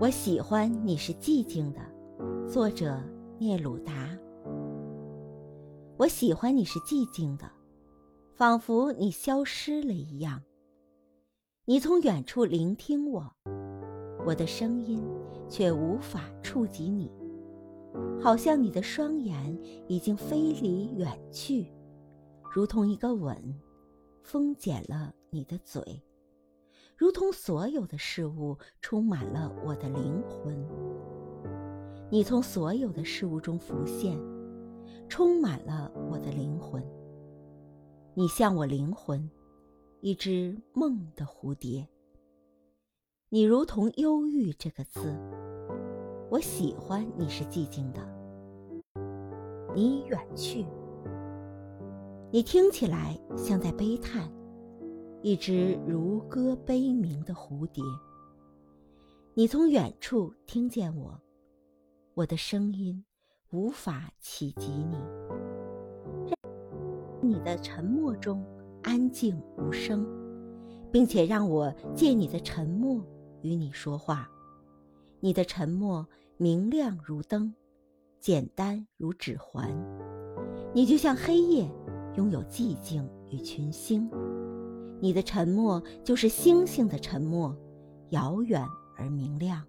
我喜欢你是寂静的，作者聂鲁达。我喜欢你是寂静的，仿佛你消失了一样。你从远处聆听我，我的声音却无法触及你，好像你的双眼已经飞离远去，如同一个吻，封缄了你的嘴。如同所有的事物充满了我的灵魂，你从所有的事物中浮现，充满了我的灵魂。你像我灵魂，一只梦的蝴蝶。你如同忧郁这个字，我喜欢你是寂静的。你远去，你听起来像在悲叹。一只如歌悲鸣的蝴蝶，你从远处听见我，我的声音无法企及你。你的沉默中安静无声，并且让我借你的沉默与你说话。你的沉默明亮如灯，简单如指环。你就像黑夜，拥有寂静与群星。你的沉默就是星星的沉默，遥远而明亮。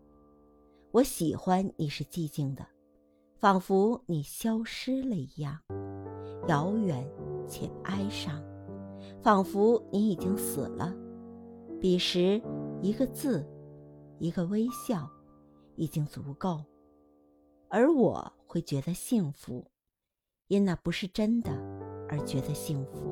我喜欢你是寂静的，仿佛你消失了一样，遥远且哀伤，仿佛你已经死了。彼时，一个字，一个微笑，已经足够，而我会觉得幸福，因那不是真的而觉得幸福。